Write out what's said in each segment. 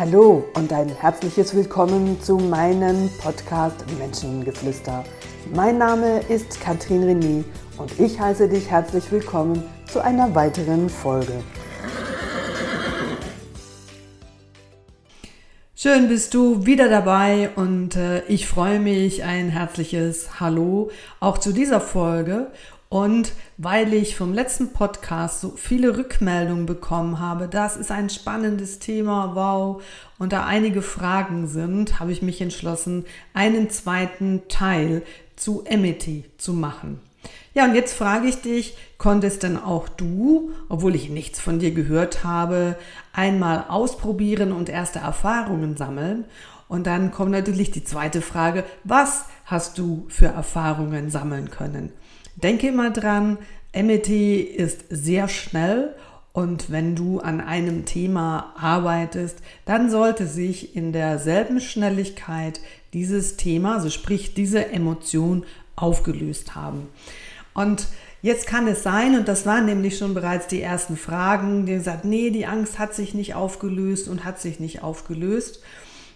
Hallo und ein herzliches Willkommen zu meinem Podcast Menschengeflüster. Mein Name ist Katrin René und ich heiße dich herzlich willkommen zu einer weiteren Folge. Schön bist du wieder dabei und äh, ich freue mich ein herzliches Hallo auch zu dieser Folge und weil ich vom letzten Podcast so viele Rückmeldungen bekommen habe, das ist ein spannendes Thema, wow, und da einige Fragen sind, habe ich mich entschlossen, einen zweiten Teil zu Amity zu machen. Ja, und jetzt frage ich dich, konntest denn auch du, obwohl ich nichts von dir gehört habe, einmal ausprobieren und erste Erfahrungen sammeln? Und dann kommt natürlich die zweite Frage, was hast du für Erfahrungen sammeln können? Denke immer dran, MET ist sehr schnell und wenn du an einem Thema arbeitest, dann sollte sich in derselben Schnelligkeit dieses Thema, also sprich diese Emotion, aufgelöst haben. Und jetzt kann es sein, und das waren nämlich schon bereits die ersten Fragen, die gesagt, nee, die Angst hat sich nicht aufgelöst und hat sich nicht aufgelöst.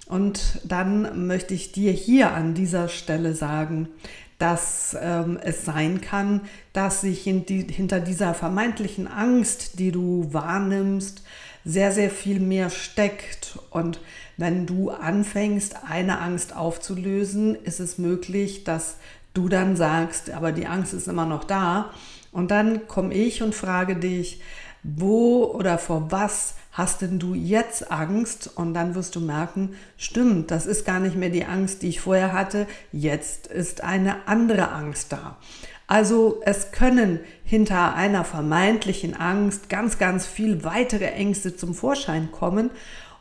Und dann möchte ich dir hier an dieser Stelle sagen, dass ähm, es sein kann, dass sich die, hinter dieser vermeintlichen Angst, die du wahrnimmst, sehr, sehr viel mehr steckt. Und wenn du anfängst, eine Angst aufzulösen, ist es möglich, dass du dann sagst, aber die Angst ist immer noch da. Und dann komme ich und frage dich, wo oder vor was hast denn du jetzt Angst? Und dann wirst du merken, stimmt, das ist gar nicht mehr die Angst, die ich vorher hatte. Jetzt ist eine andere Angst da. Also es können hinter einer vermeintlichen Angst ganz, ganz viel weitere Ängste zum Vorschein kommen.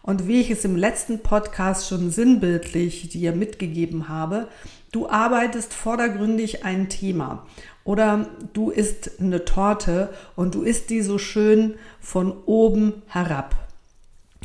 Und wie ich es im letzten Podcast schon sinnbildlich dir mitgegeben habe, du arbeitest vordergründig ein Thema oder du isst eine Torte und du isst die so schön von oben herab.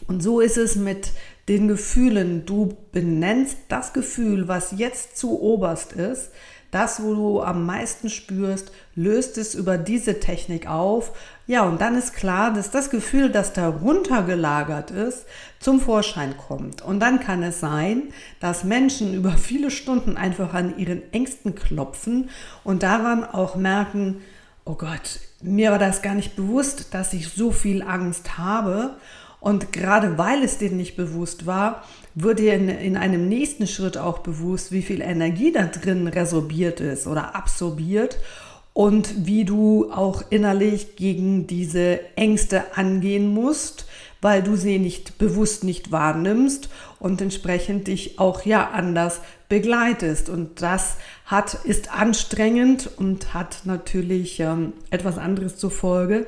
Und so ist es mit den Gefühlen. Du benennst das Gefühl, was jetzt zu oberst ist, das, wo du am meisten spürst, löst es über diese Technik auf. Ja, und dann ist klar, dass das Gefühl, das darunter gelagert ist, zum Vorschein kommt. Und dann kann es sein, dass Menschen über viele Stunden einfach an ihren Ängsten klopfen und daran auch merken, oh Gott, mir war das gar nicht bewusst, dass ich so viel Angst habe. Und gerade weil es denen nicht bewusst war, wird dir in, in einem nächsten Schritt auch bewusst, wie viel Energie da drin resorbiert ist oder absorbiert und wie du auch innerlich gegen diese Ängste angehen musst, weil du sie nicht bewusst nicht wahrnimmst und entsprechend dich auch ja anders begleitest. Und das hat, ist anstrengend und hat natürlich ähm, etwas anderes zur Folge,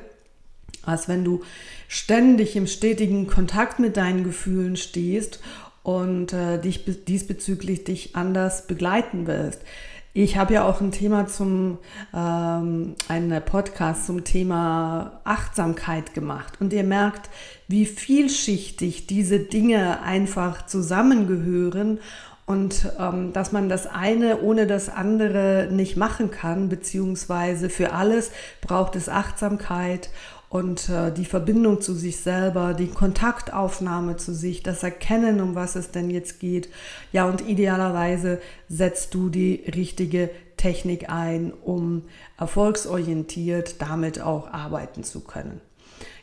als wenn du ständig im stetigen Kontakt mit deinen Gefühlen stehst und äh, dich diesbezüglich dich anders begleiten wirst. Ich habe ja auch ein Thema zum, ähm, einen Podcast zum Thema Achtsamkeit gemacht. Und ihr merkt, wie vielschichtig diese Dinge einfach zusammengehören und ähm, dass man das eine ohne das andere nicht machen kann, beziehungsweise für alles braucht es Achtsamkeit und äh, die Verbindung zu sich selber, die Kontaktaufnahme zu sich, das Erkennen, um was es denn jetzt geht. Ja, und idealerweise setzt du die richtige Technik ein, um erfolgsorientiert damit auch arbeiten zu können.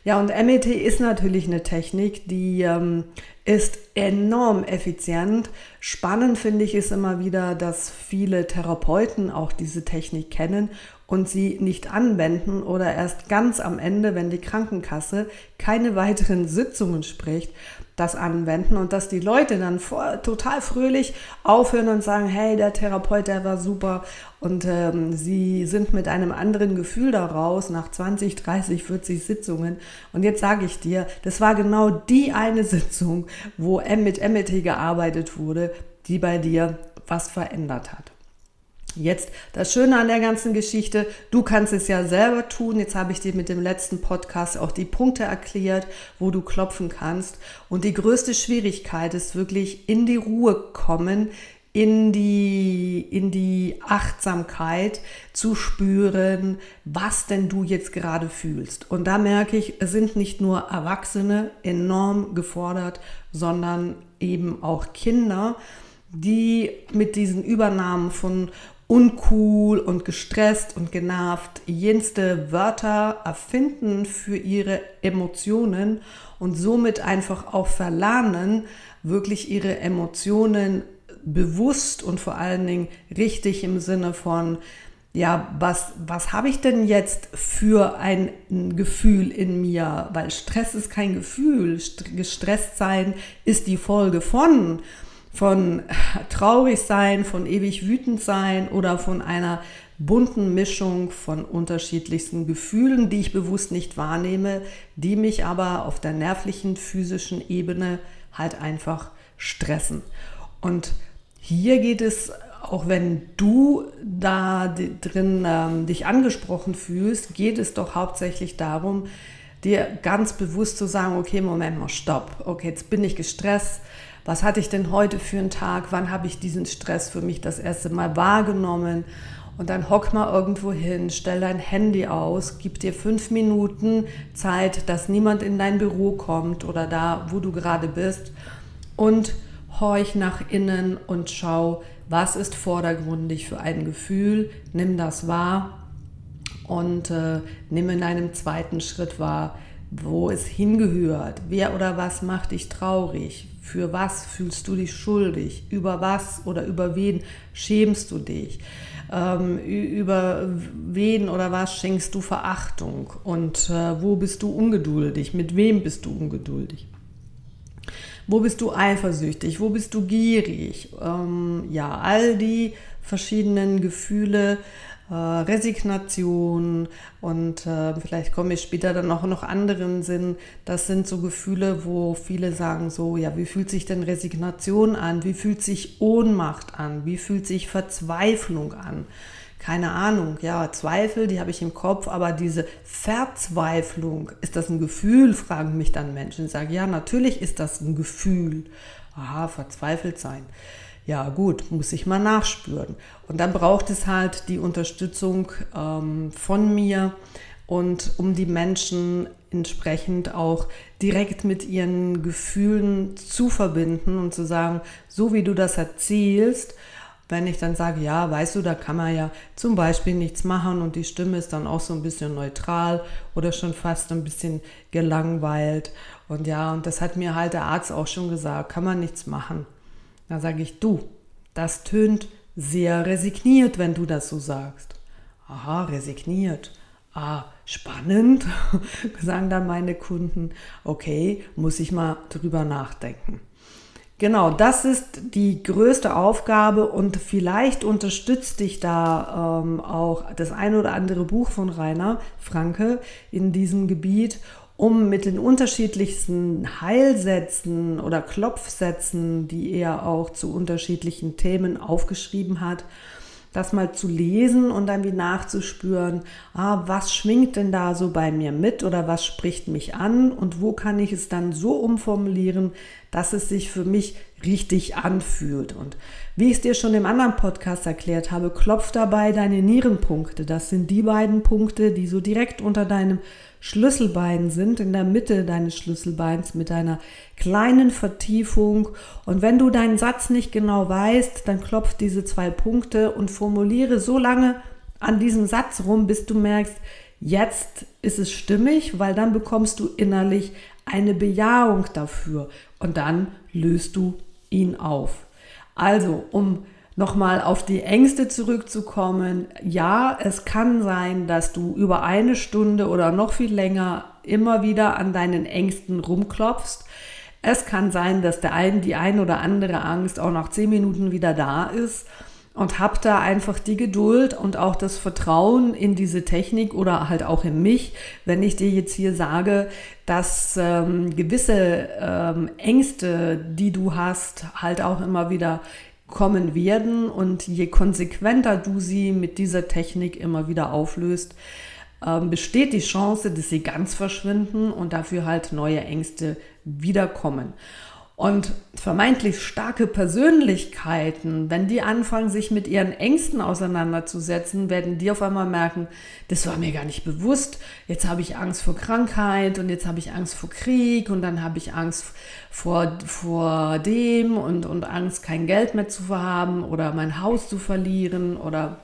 Ja, und MET ist natürlich eine Technik, die ähm, ist enorm effizient. Spannend finde ich es immer wieder, dass viele Therapeuten auch diese Technik kennen und sie nicht anwenden oder erst ganz am Ende, wenn die Krankenkasse keine weiteren Sitzungen spricht, das anwenden und dass die Leute dann vor, total fröhlich aufhören und sagen, hey, der Therapeut, der war super und ähm, sie sind mit einem anderen Gefühl daraus nach 20, 30, 40 Sitzungen und jetzt sage ich dir, das war genau die eine Sitzung, wo mit MET gearbeitet wurde, die bei dir was verändert hat. Jetzt das Schöne an der ganzen Geschichte, du kannst es ja selber tun. Jetzt habe ich dir mit dem letzten Podcast auch die Punkte erklärt, wo du klopfen kannst. Und die größte Schwierigkeit ist wirklich in die Ruhe kommen, in die, in die Achtsamkeit zu spüren, was denn du jetzt gerade fühlst. Und da merke ich, es sind nicht nur Erwachsene enorm gefordert, sondern eben auch Kinder, die mit diesen Übernahmen von uncool und gestresst und genervt jenste Wörter erfinden für ihre Emotionen und somit einfach auch verlernen, wirklich ihre Emotionen bewusst und vor allen Dingen richtig im Sinne von, ja, was, was habe ich denn jetzt für ein Gefühl in mir? Weil Stress ist kein Gefühl. Gestresst sein ist die Folge von, von traurig sein, von ewig wütend sein oder von einer bunten Mischung von unterschiedlichsten Gefühlen, die ich bewusst nicht wahrnehme, die mich aber auf der nervlichen, physischen Ebene halt einfach stressen. Und hier geht es, auch wenn du da drin ähm, dich angesprochen fühlst, geht es doch hauptsächlich darum, dir ganz bewusst zu sagen, okay, Moment mal, stopp. Okay, jetzt bin ich gestresst. Was hatte ich denn heute für einen Tag? Wann habe ich diesen Stress für mich das erste Mal wahrgenommen? Und dann hock mal irgendwo hin, stell dein Handy aus, gib dir fünf Minuten Zeit, dass niemand in dein Büro kommt oder da, wo du gerade bist. Und horch nach innen und schau, was ist vordergründig für ein Gefühl, nimm das wahr und äh, nimm in einem zweiten Schritt wahr, wo es hingehört, wer oder was macht dich traurig, für was fühlst du dich schuldig, über was oder über wen schämst du dich, ähm, über wen oder was schenkst du Verachtung und äh, wo bist du ungeduldig, mit wem bist du ungeduldig. Wo bist du eifersüchtig? Wo bist du gierig? Ähm, ja, all die verschiedenen Gefühle, äh, Resignation und äh, vielleicht komme ich später dann auch noch anderen Sinn. Das sind so Gefühle, wo viele sagen so, ja, wie fühlt sich denn Resignation an? Wie fühlt sich Ohnmacht an? Wie fühlt sich Verzweiflung an? keine Ahnung, ja, Zweifel, die habe ich im Kopf, aber diese Verzweiflung, ist das ein Gefühl, fragen mich dann Menschen. Ich sage, ja, natürlich ist das ein Gefühl. Aha, verzweifelt sein. Ja, gut, muss ich mal nachspüren. Und dann braucht es halt die Unterstützung ähm, von mir und um die Menschen entsprechend auch direkt mit ihren Gefühlen zu verbinden und zu sagen, so wie du das erzählst, wenn ich dann sage, ja, weißt du, da kann man ja zum Beispiel nichts machen und die Stimme ist dann auch so ein bisschen neutral oder schon fast ein bisschen gelangweilt. Und ja, und das hat mir halt der Arzt auch schon gesagt, kann man nichts machen. Da sage ich, du, das tönt sehr resigniert, wenn du das so sagst. Aha, resigniert. Ah, spannend, sagen dann meine Kunden. Okay, muss ich mal drüber nachdenken. Genau, das ist die größte Aufgabe und vielleicht unterstützt dich da ähm, auch das ein oder andere Buch von Rainer Franke in diesem Gebiet, um mit den unterschiedlichsten Heilsätzen oder Klopfsätzen, die er auch zu unterschiedlichen Themen aufgeschrieben hat, das mal zu lesen und dann wie nachzuspüren, ah, was schwingt denn da so bei mir mit oder was spricht mich an und wo kann ich es dann so umformulieren, dass es sich für mich richtig anfühlt. Und wie ich es dir schon im anderen Podcast erklärt habe, klopf dabei deine Nierenpunkte. Das sind die beiden Punkte, die so direkt unter deinem Schlüsselbein sind, in der Mitte deines Schlüsselbeins mit einer kleinen Vertiefung. Und wenn du deinen Satz nicht genau weißt, dann klopf diese zwei Punkte und formuliere so lange an diesem Satz rum, bis du merkst, jetzt ist es stimmig, weil dann bekommst du innerlich eine Bejahung dafür und dann löst du ihn auf. Also, um nochmal auf die Ängste zurückzukommen, ja, es kann sein, dass du über eine Stunde oder noch viel länger immer wieder an deinen Ängsten rumklopfst. Es kann sein, dass der ein, die ein oder andere Angst auch nach zehn Minuten wieder da ist und hab da einfach die Geduld und auch das Vertrauen in diese Technik oder halt auch in mich, wenn ich dir jetzt hier sage, dass ähm, gewisse ähm, Ängste, die du hast, halt auch immer wieder kommen werden und je konsequenter du sie mit dieser Technik immer wieder auflöst, ähm, besteht die Chance, dass sie ganz verschwinden und dafür halt neue Ängste wiederkommen. Und vermeintlich starke Persönlichkeiten, wenn die anfangen, sich mit ihren Ängsten auseinanderzusetzen, werden die auf einmal merken, das war mir gar nicht bewusst. Jetzt habe ich Angst vor Krankheit und jetzt habe ich Angst vor Krieg und dann habe ich Angst vor, vor dem und, und Angst, kein Geld mehr zu haben oder mein Haus zu verlieren oder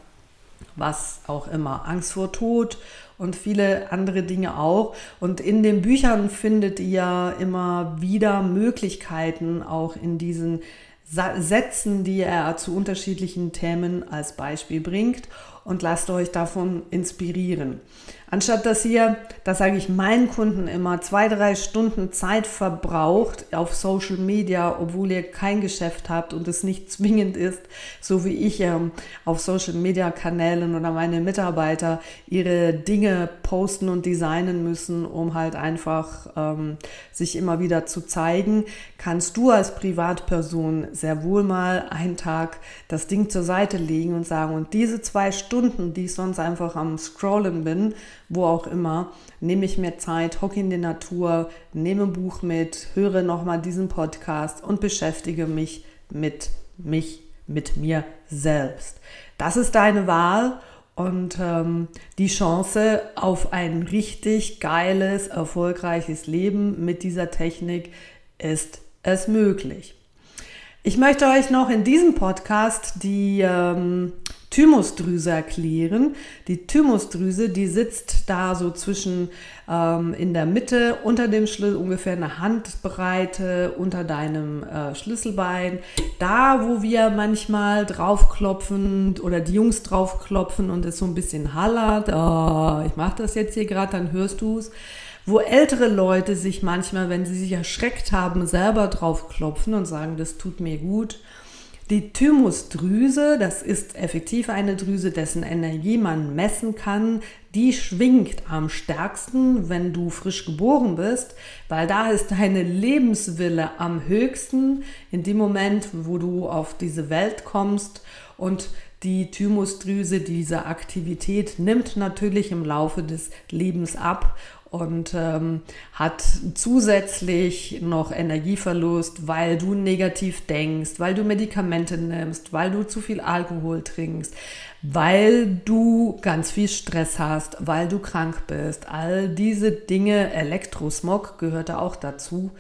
was auch immer. Angst vor Tod und viele andere Dinge auch. Und in den Büchern findet ihr immer wieder Möglichkeiten, auch in diesen Sätzen, die er zu unterschiedlichen Themen als Beispiel bringt und lasst euch davon inspirieren. Anstatt dass ihr, das sage ich meinen Kunden immer, zwei, drei Stunden Zeit verbraucht auf Social Media, obwohl ihr kein Geschäft habt und es nicht zwingend ist, so wie ich ähm, auf Social Media Kanälen oder meine Mitarbeiter ihre Dinge posten und designen müssen, um halt einfach ähm, sich immer wieder zu zeigen, kannst du als Privatperson sehr wohl mal einen Tag das Ding zur Seite legen und sagen, und diese zwei Stunden Stunden, die ich sonst einfach am Scrollen bin, wo auch immer, nehme ich mir Zeit, hocke in die Natur, nehme ein Buch mit, höre nochmal diesen Podcast und beschäftige mich mit mich, mit mir selbst. Das ist deine Wahl und ähm, die Chance auf ein richtig geiles, erfolgreiches Leben mit dieser Technik ist es möglich. Ich möchte euch noch in diesem Podcast die ähm, Thymusdrüse erklären. Die Thymusdrüse, die sitzt da so zwischen ähm, in der Mitte unter dem Schlüssel, ungefähr eine Handbreite unter deinem äh, Schlüsselbein. Da, wo wir manchmal draufklopfen oder die Jungs draufklopfen und es so ein bisschen hallert. Oh, ich mache das jetzt hier gerade, dann hörst du es wo ältere Leute sich manchmal, wenn sie sich erschreckt haben, selber draufklopfen und sagen, das tut mir gut. Die Thymusdrüse, das ist effektiv eine Drüse, dessen Energie man messen kann, die schwingt am stärksten, wenn du frisch geboren bist, weil da ist deine Lebenswille am höchsten in dem Moment, wo du auf diese Welt kommst. Und die Thymusdrüse, diese Aktivität nimmt natürlich im Laufe des Lebens ab und ähm, hat zusätzlich noch Energieverlust, weil du negativ denkst, weil du Medikamente nimmst, weil du zu viel Alkohol trinkst, weil du ganz viel Stress hast, weil du krank bist. All diese Dinge, Elektrosmog gehört da auch dazu,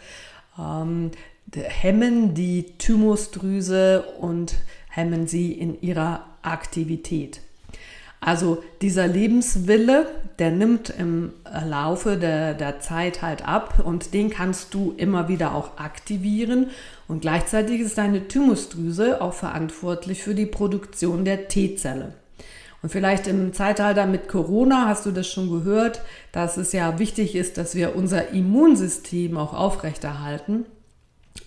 ähm, hemmen die Thymusdrüse und hemmen sie in ihrer Aktivität. Also dieser Lebenswille, der nimmt im Laufe der, der Zeit halt ab und den kannst du immer wieder auch aktivieren. Und gleichzeitig ist deine Thymusdrüse auch verantwortlich für die Produktion der T-Zelle. Und vielleicht im Zeitalter mit Corona hast du das schon gehört, dass es ja wichtig ist, dass wir unser Immunsystem auch aufrechterhalten.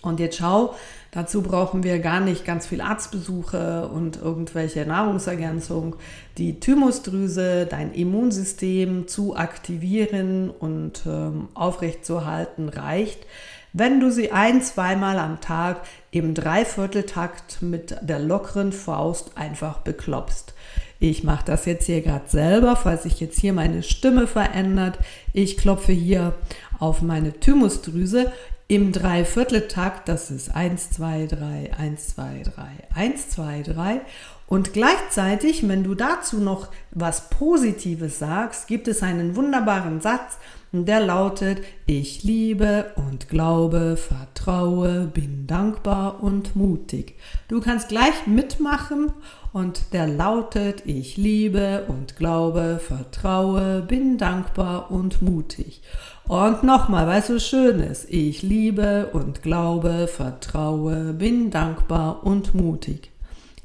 Und jetzt schau, dazu brauchen wir gar nicht ganz viel Arztbesuche und irgendwelche Nahrungsergänzung. Die Thymusdrüse, dein Immunsystem zu aktivieren und ähm, aufrechtzuerhalten reicht, wenn du sie ein, zweimal am Tag im Dreivierteltakt mit der lockeren Faust einfach beklopst. Ich mache das jetzt hier gerade selber, falls sich jetzt hier meine Stimme verändert. Ich klopfe hier auf meine Thymusdrüse im Dreivierteltakt, das ist 1, 2, 3, 1, 2, 3, 1, 2, 3. Und gleichzeitig, wenn du dazu noch was Positives sagst, gibt es einen wunderbaren Satz, der lautet, ich liebe und glaube, vertraue, bin dankbar und mutig. Du kannst gleich mitmachen und der lautet, ich liebe und glaube, vertraue, bin dankbar und mutig. Und nochmal, weil es so schön ist. Ich liebe und glaube, vertraue, bin dankbar und mutig.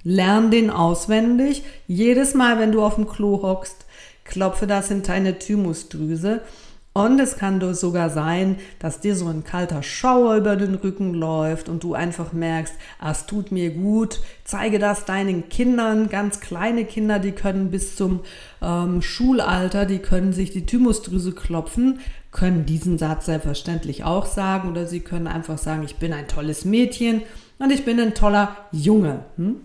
Lern den auswendig. Jedes Mal, wenn du auf dem Klo hockst, klopfe das in deine Thymusdrüse und es kann sogar sein, dass dir so ein kalter Schauer über den Rücken läuft und du einfach merkst, ah, es tut mir gut. Zeige das deinen Kindern, ganz kleine Kinder, die können bis zum ähm, Schulalter, die können sich die Thymusdrüse klopfen, können diesen Satz selbstverständlich auch sagen oder sie können einfach sagen, ich bin ein tolles Mädchen und ich bin ein toller Junge. Hm?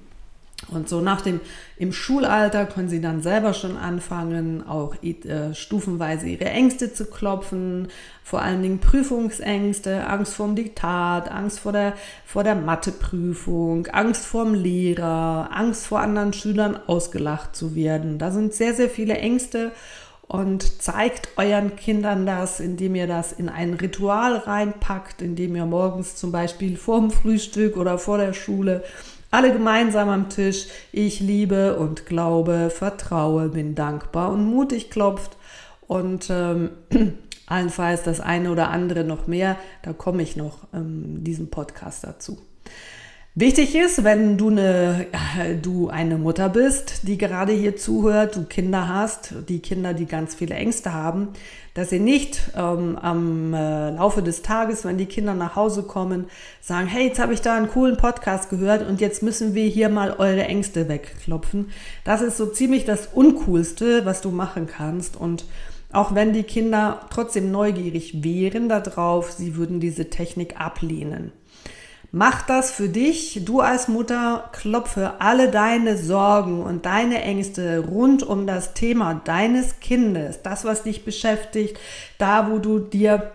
Und so nach dem, im Schulalter können sie dann selber schon anfangen, auch äh, stufenweise ihre Ängste zu klopfen, vor allen Dingen Prüfungsängste, Angst vorm Diktat, Angst vor der, vor der Matheprüfung, Angst vorm Lehrer, Angst vor anderen Schülern ausgelacht zu werden. Da sind sehr, sehr viele Ängste und zeigt euren Kindern das, indem ihr das in ein Ritual reinpackt, indem ihr morgens zum Beispiel vor dem Frühstück oder vor der Schule alle gemeinsam am Tisch. Ich liebe und glaube, vertraue, bin dankbar und mutig klopft. Und ähm, allenfalls das eine oder andere noch mehr. Da komme ich noch in diesem Podcast dazu. Wichtig ist, wenn du eine, äh, du eine Mutter bist, die gerade hier zuhört, du Kinder hast, die Kinder, die ganz viele Ängste haben, dass ihr nicht ähm, am äh, Laufe des Tages, wenn die Kinder nach Hause kommen, sagen, hey, jetzt habe ich da einen coolen Podcast gehört und jetzt müssen wir hier mal eure Ängste wegklopfen. Das ist so ziemlich das Uncoolste, was du machen kannst und auch wenn die Kinder trotzdem neugierig wären darauf, sie würden diese Technik ablehnen. Mach das für dich. Du als Mutter klopfe alle deine Sorgen und deine Ängste rund um das Thema deines Kindes, das, was dich beschäftigt, da, wo du dir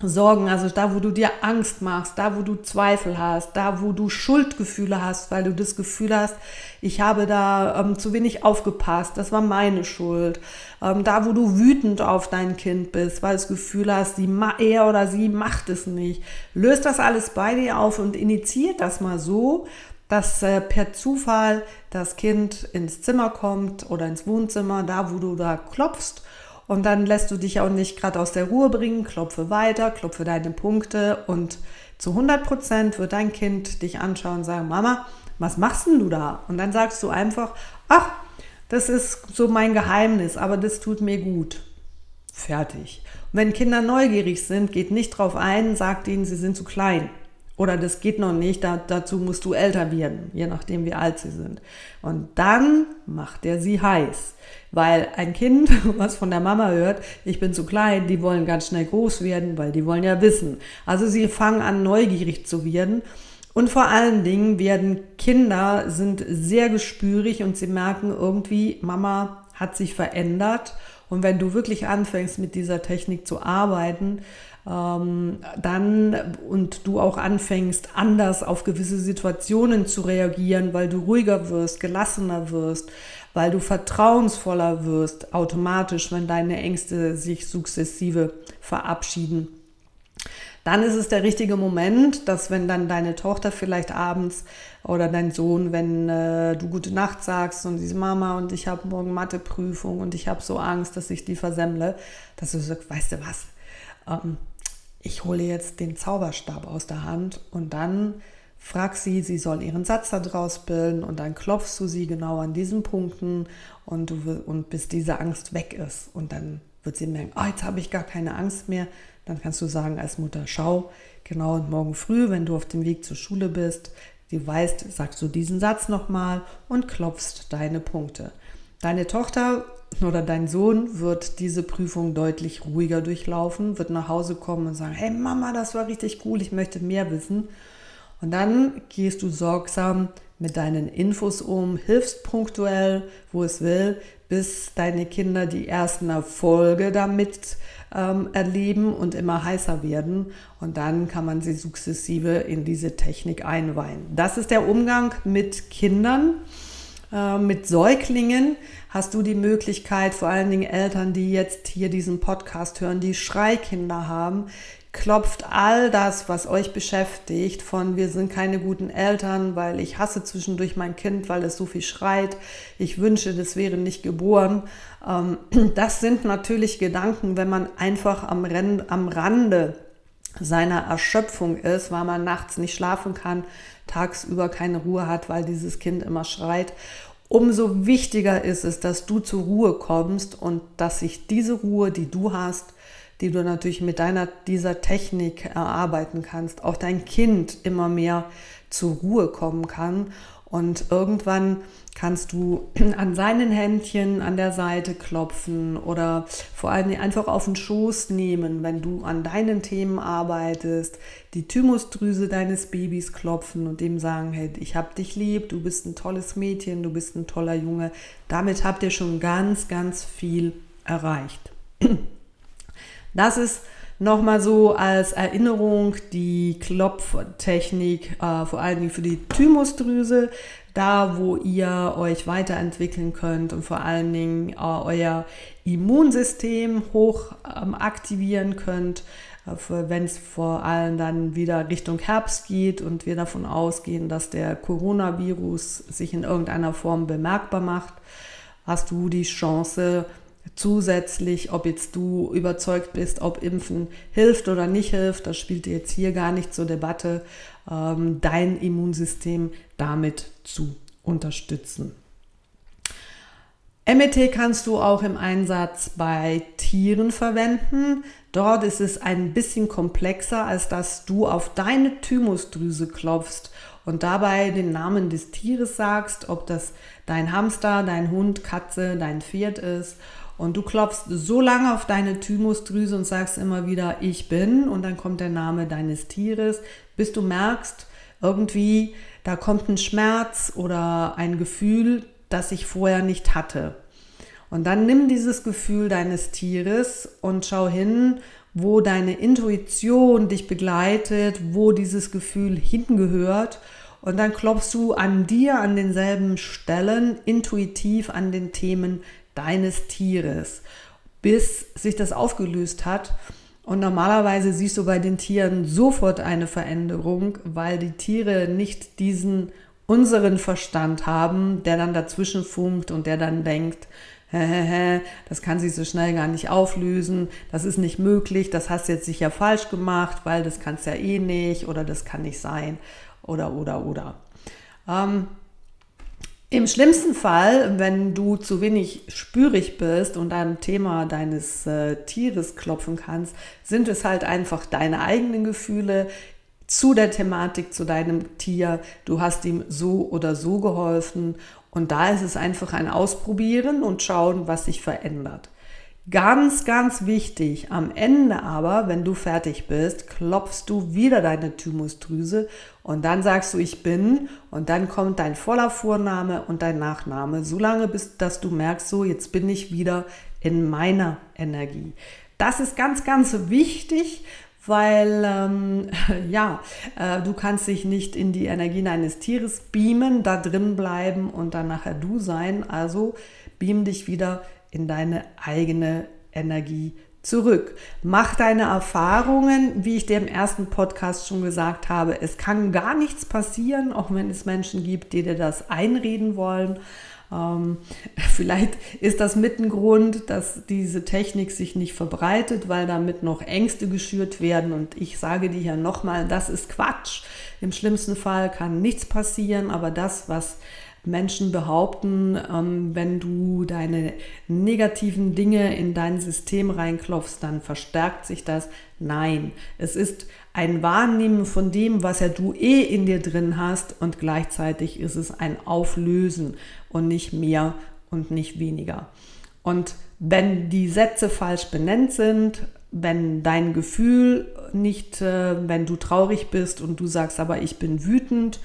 Sorgen, also da, wo du dir Angst machst, da, wo du Zweifel hast, da, wo du Schuldgefühle hast, weil du das Gefühl hast, ich habe da ähm, zu wenig aufgepasst, das war meine Schuld. Ähm, da, wo du wütend auf dein Kind bist, weil du das Gefühl hast, sie er oder sie macht es nicht. Löst das alles bei dir auf und initiiert das mal so, dass äh, per Zufall das Kind ins Zimmer kommt oder ins Wohnzimmer, da, wo du da klopfst und dann lässt du dich auch nicht gerade aus der Ruhe bringen, klopfe weiter, klopfe deine Punkte und zu 100 Prozent wird dein Kind dich anschauen und sagen, Mama, was machst denn du da? Und dann sagst du einfach, ach, das ist so mein Geheimnis, aber das tut mir gut. Fertig. Und wenn Kinder neugierig sind, geht nicht drauf ein, sagt ihnen, sie sind zu klein. Oder das geht noch nicht, da, dazu musst du älter werden, je nachdem wie alt sie sind. Und dann macht er sie heiß. Weil ein Kind, was von der Mama hört, ich bin zu klein, die wollen ganz schnell groß werden, weil die wollen ja wissen. Also sie fangen an, neugierig zu werden. Und vor allen Dingen werden Kinder sind sehr gespürig und sie merken irgendwie, Mama hat sich verändert. Und wenn du wirklich anfängst, mit dieser Technik zu arbeiten, ähm, dann und du auch anfängst, anders auf gewisse Situationen zu reagieren, weil du ruhiger wirst, gelassener wirst, weil du vertrauensvoller wirst, automatisch, wenn deine Ängste sich sukzessive verabschieden. Dann ist es der richtige Moment, dass wenn dann deine Tochter vielleicht abends oder dein Sohn, wenn äh, du gute Nacht sagst und diese Mama und ich habe morgen Matheprüfung und ich habe so Angst, dass ich die versemmle, dass du sagst, weißt du was, ähm, ich hole jetzt den Zauberstab aus der Hand und dann frag sie, sie soll ihren Satz daraus bilden und dann klopfst du sie genau an diesen Punkten und, du, und bis diese Angst weg ist. Und dann wird sie merken, oh, jetzt habe ich gar keine Angst mehr. Dann kannst du sagen als Mutter, schau, genau und morgen früh, wenn du auf dem Weg zur Schule bist, sie weißt, sagst du diesen Satz nochmal und klopfst deine Punkte. Deine Tochter oder dein Sohn wird diese Prüfung deutlich ruhiger durchlaufen, wird nach Hause kommen und sagen, hey Mama, das war richtig cool, ich möchte mehr wissen. Und dann gehst du sorgsam mit deinen Infos um, hilfst punktuell, wo es will, bis deine Kinder die ersten Erfolge damit ähm, erleben und immer heißer werden. Und dann kann man sie sukzessive in diese Technik einweihen. Das ist der Umgang mit Kindern. Äh, mit Säuglingen hast du die Möglichkeit, vor allen Dingen Eltern, die jetzt hier diesen Podcast hören, die Schreikinder haben, klopft all das, was euch beschäftigt, von wir sind keine guten Eltern, weil ich hasse zwischendurch mein Kind, weil es so viel schreit, ich wünsche, das wäre nicht geboren. Ähm, das sind natürlich Gedanken, wenn man einfach am, Rande seiner Erschöpfung ist, weil man nachts nicht schlafen kann, tagsüber keine Ruhe hat, weil dieses Kind immer schreit. Umso wichtiger ist es, dass du zur Ruhe kommst und dass sich diese Ruhe, die du hast, die du natürlich mit deiner, dieser Technik erarbeiten kannst, auch dein Kind immer mehr zur Ruhe kommen kann Und irgendwann kannst du an seinen Händchen an der Seite klopfen oder vor allem einfach auf den Schoß nehmen, wenn du an deinen Themen arbeitest, die Thymusdrüse deines Babys klopfen und dem sagen, hey, ich hab dich lieb, du bist ein tolles Mädchen, du bist ein toller Junge. Damit habt ihr schon ganz, ganz viel erreicht. Das ist Nochmal so als Erinnerung die Klopftechnik, äh, vor allem für die Thymusdrüse, da wo ihr euch weiterentwickeln könnt und vor allen Dingen äh, euer Immunsystem hoch ähm, aktivieren könnt, äh, wenn es vor allem dann wieder Richtung Herbst geht und wir davon ausgehen, dass der Coronavirus sich in irgendeiner Form bemerkbar macht, hast du die Chance, zusätzlich, ob jetzt du überzeugt bist, ob Impfen hilft oder nicht hilft, das spielt jetzt hier gar nicht zur Debatte, ähm, dein Immunsystem damit zu unterstützen. MET kannst du auch im Einsatz bei Tieren verwenden. Dort ist es ein bisschen komplexer, als dass du auf deine Thymusdrüse klopfst und dabei den Namen des Tieres sagst, ob das dein Hamster, dein Hund, Katze, dein Pferd ist und du klopfst so lange auf deine Thymusdrüse und sagst immer wieder, ich bin, und dann kommt der Name deines Tieres, bis du merkst, irgendwie, da kommt ein Schmerz oder ein Gefühl, das ich vorher nicht hatte. Und dann nimm dieses Gefühl deines Tieres und schau hin, wo deine Intuition dich begleitet, wo dieses Gefühl hingehört. Und dann klopfst du an dir an denselben Stellen intuitiv an den Themen deines Tieres, bis sich das aufgelöst hat. Und normalerweise siehst du bei den Tieren sofort eine Veränderung, weil die Tiere nicht diesen unseren Verstand haben, der dann dazwischen funkt und der dann denkt, das kann sich so schnell gar nicht auflösen, das ist nicht möglich, das hast du jetzt sicher falsch gemacht, weil das kannst ja eh nicht oder das kann nicht sein oder oder oder. Ähm, im schlimmsten Fall, wenn du zu wenig spürig bist und am Thema deines äh, Tieres klopfen kannst, sind es halt einfach deine eigenen Gefühle zu der Thematik, zu deinem Tier. Du hast ihm so oder so geholfen und da ist es einfach ein Ausprobieren und schauen, was sich verändert. Ganz, ganz wichtig, am Ende aber, wenn du fertig bist, klopfst du wieder deine Thymusdrüse und dann sagst du, ich bin und dann kommt dein voller Vorname und dein Nachname, solange bis, dass du merkst, so, jetzt bin ich wieder in meiner Energie. Das ist ganz, ganz wichtig, weil ähm, ja, äh, du kannst dich nicht in die Energie eines Tieres beamen, da drin bleiben und dann nachher du sein. Also beam dich wieder in deine eigene Energie zurück. Mach deine Erfahrungen, wie ich dir im ersten Podcast schon gesagt habe. Es kann gar nichts passieren, auch wenn es Menschen gibt, die dir das einreden wollen. Ähm, vielleicht ist das mit ein Grund, dass diese Technik sich nicht verbreitet, weil damit noch Ängste geschürt werden. Und ich sage dir ja nochmal, das ist Quatsch. Im schlimmsten Fall kann nichts passieren, aber das, was Menschen behaupten, ähm, wenn du deine negativen Dinge in dein System reinklopfst, dann verstärkt sich das. Nein, es ist ein Wahrnehmen von dem, was ja du eh in dir drin hast und gleichzeitig ist es ein Auflösen und nicht mehr und nicht weniger. Und wenn die Sätze falsch benannt sind, wenn dein Gefühl nicht, äh, wenn du traurig bist und du sagst, aber ich bin wütend,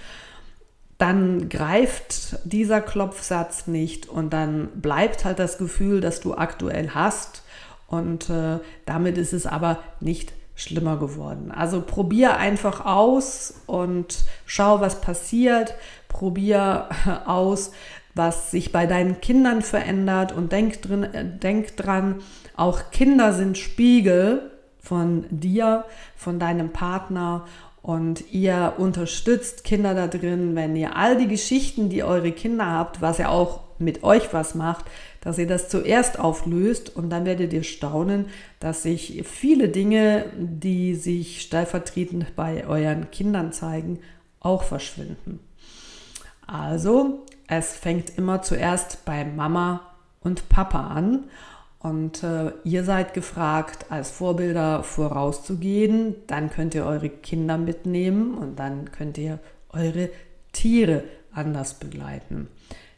dann greift dieser Klopfsatz nicht und dann bleibt halt das Gefühl, das du aktuell hast und äh, damit ist es aber nicht schlimmer geworden. Also probier einfach aus und schau, was passiert. Probier aus, was sich bei deinen Kindern verändert und denk, drin, äh, denk dran, auch Kinder sind Spiegel von dir, von deinem Partner und ihr unterstützt Kinder da drin, wenn ihr all die Geschichten, die eure Kinder habt, was ja auch mit euch was macht, dass ihr das zuerst auflöst und dann werdet ihr staunen, dass sich viele Dinge, die sich stellvertretend bei euren Kindern zeigen, auch verschwinden. Also, es fängt immer zuerst bei Mama und Papa an und äh, ihr seid gefragt, als Vorbilder vorauszugehen. Dann könnt ihr eure Kinder mitnehmen und dann könnt ihr eure Tiere anders begleiten.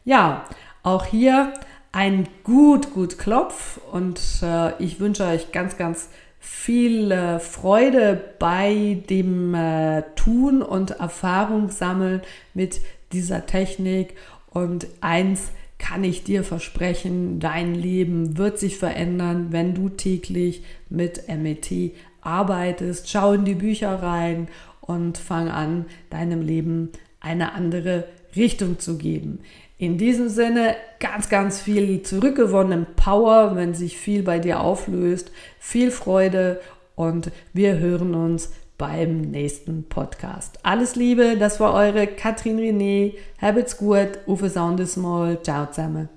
Ja, auch hier ein gut, gut Klopf und äh, ich wünsche euch ganz, ganz viel äh, Freude bei dem äh, Tun und Erfahrung sammeln mit dieser Technik. Und eins kann ich dir versprechen, dein Leben wird sich verändern, wenn du täglich mit MET arbeitest. Schau in die Bücher rein und fang an, deinem Leben eine andere Richtung zu geben. In diesem Sinne ganz, ganz viel zurückgewonnenen Power, wenn sich viel bei dir auflöst. Viel Freude und wir hören uns beim nächsten Podcast. Alles Liebe, das war eure Katrin René. Habt's gut, Uwe Soundesmol. Ciao zusammen.